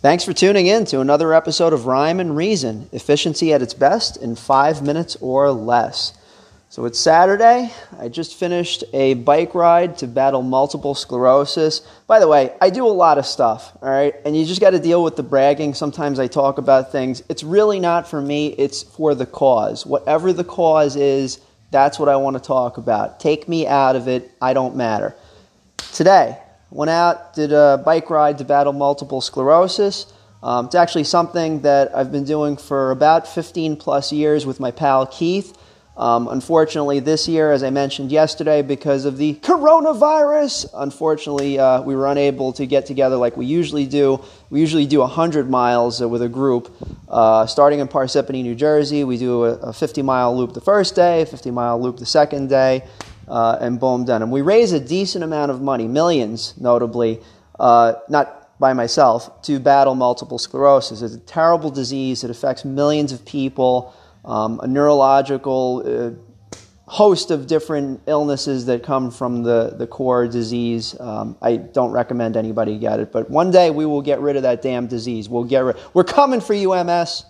Thanks for tuning in to another episode of Rhyme and Reason efficiency at its best in five minutes or less. So it's Saturday. I just finished a bike ride to battle multiple sclerosis. By the way, I do a lot of stuff, all right? And you just got to deal with the bragging. Sometimes I talk about things. It's really not for me, it's for the cause. Whatever the cause is, that's what I want to talk about. Take me out of it, I don't matter. Today, Went out, did a bike ride to battle multiple sclerosis. Um, it's actually something that I've been doing for about 15 plus years with my pal Keith. Um, unfortunately, this year, as I mentioned yesterday, because of the coronavirus, unfortunately, uh, we were unable to get together like we usually do. We usually do 100 miles uh, with a group, uh, starting in Parsippany, New Jersey. We do a, a 50 mile loop the first day, 50 mile loop the second day uh, and done. And we raise a decent amount of money, millions notably, uh, not by myself, to battle multiple sclerosis. It's a terrible disease. It affects millions of people, um, a neurological uh, host of different illnesses that come from the, the core disease. Um, I don't recommend anybody get it, but one day we will get rid of that damn disease. We'll get rid. We're coming for you, MS.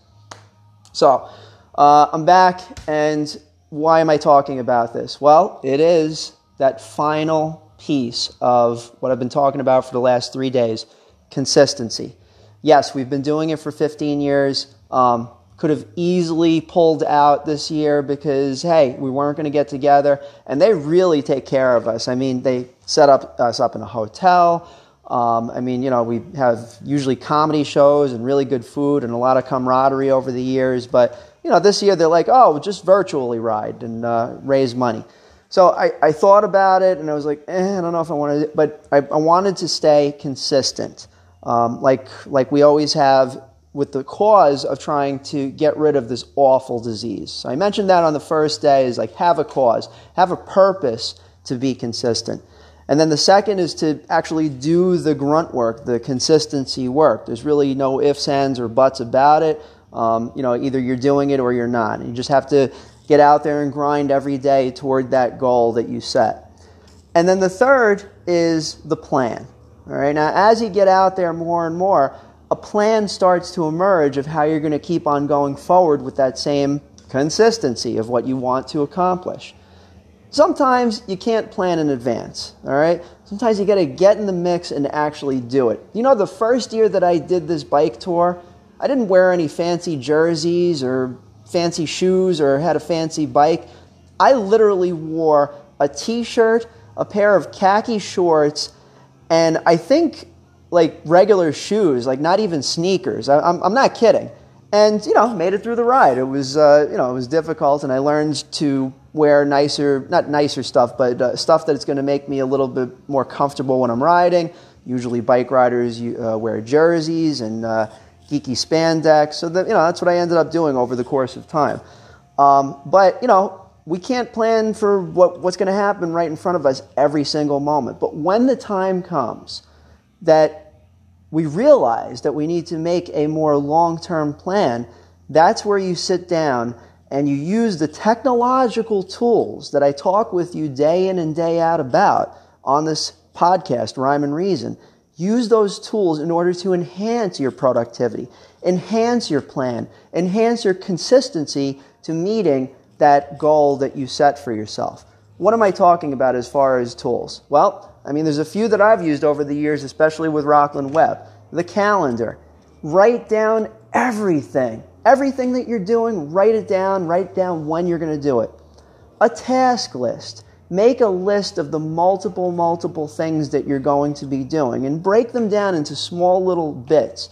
So uh, I'm back, and why am I talking about this? Well, it is that final piece of what I've been talking about for the last three days consistency. Yes, we've been doing it for 15 years. Um, could have easily pulled out this year because, hey, we weren't going to get together. And they really take care of us. I mean, they set up us up in a hotel. Um, I mean, you know, we have usually comedy shows and really good food and a lot of camaraderie over the years. But you know, this year they're like, oh, just virtually ride and uh, raise money. So I, I thought about it and I was like, eh, I don't know if I want to, but I, I wanted to stay consistent, um, like, like we always have with the cause of trying to get rid of this awful disease. So I mentioned that on the first day is like have a cause, have a purpose to be consistent. And then the second is to actually do the grunt work, the consistency work. There's really no ifs, ands, or buts about it. Um, you know, either you're doing it or you're not. You just have to get out there and grind every day toward that goal that you set. And then the third is the plan. All right, now as you get out there more and more, a plan starts to emerge of how you're going to keep on going forward with that same consistency of what you want to accomplish. Sometimes you can't plan in advance, all right? Sometimes you got to get in the mix and actually do it. You know, the first year that I did this bike tour, I didn't wear any fancy jerseys or fancy shoes or had a fancy bike. I literally wore a t shirt, a pair of khaki shorts, and I think like regular shoes, like not even sneakers. I, am not kidding. And, you know, made it through the ride. It was, uh, you know, it was difficult, and I learned to wear nicer, not nicer stuff, but uh, stuff that's going to make me a little bit more comfortable when I'm riding. Usually, bike riders uh, wear jerseys and uh, geeky spandex. So that, you know, that's what I ended up doing over the course of time. Um, but, you know, we can't plan for what, what's going to happen right in front of us every single moment. But when the time comes that we realize that we need to make a more long term plan, that's where you sit down and you use the technological tools that I talk with you day in and day out about on this podcast, Rhyme and Reason. Use those tools in order to enhance your productivity, enhance your plan, enhance your consistency to meeting that goal that you set for yourself. What am I talking about as far as tools? Well, I mean, there's a few that I've used over the years, especially with Rocklin Web. The calendar. Write down everything. Everything that you're doing, write it down, write down when you're going to do it. A task list. Make a list of the multiple, multiple things that you're going to be doing and break them down into small little bits.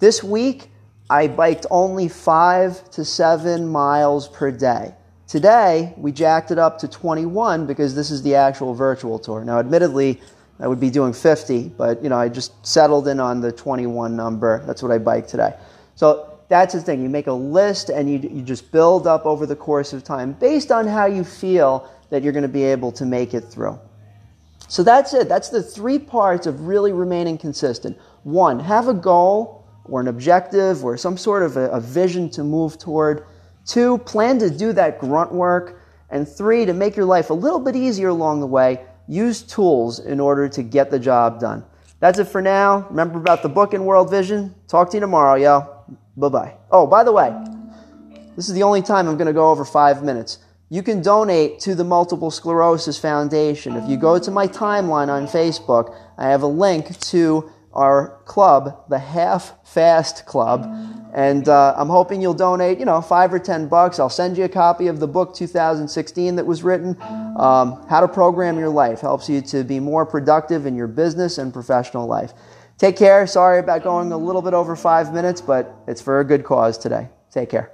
This week, I biked only five to seven miles per day. Today, we jacked it up to 21 because this is the actual virtual tour. Now, admittedly, I would be doing 50, but you know, I just settled in on the 21 number. That's what I biked today. So that's the thing. You make a list and you, you just build up over the course of time based on how you feel that you're going to be able to make it through. So that's it. That's the three parts of really remaining consistent. One, have a goal or an objective or some sort of a, a vision to move toward. Two, plan to do that grunt work. And three, to make your life a little bit easier along the way, use tools in order to get the job done. That's it for now. Remember about the book and World Vision. Talk to you tomorrow, y'all. Bye bye. Oh, by the way, this is the only time I'm going to go over five minutes. You can donate to the Multiple Sclerosis Foundation. If you go to my timeline on Facebook, I have a link to our club, the Half Fast Club, and uh, I'm hoping you'll donate, you know, five or ten bucks. I'll send you a copy of the book 2016 that was written, um, How to Program Your Life. Helps you to be more productive in your business and professional life. Take care. Sorry about going a little bit over five minutes, but it's for a good cause today. Take care.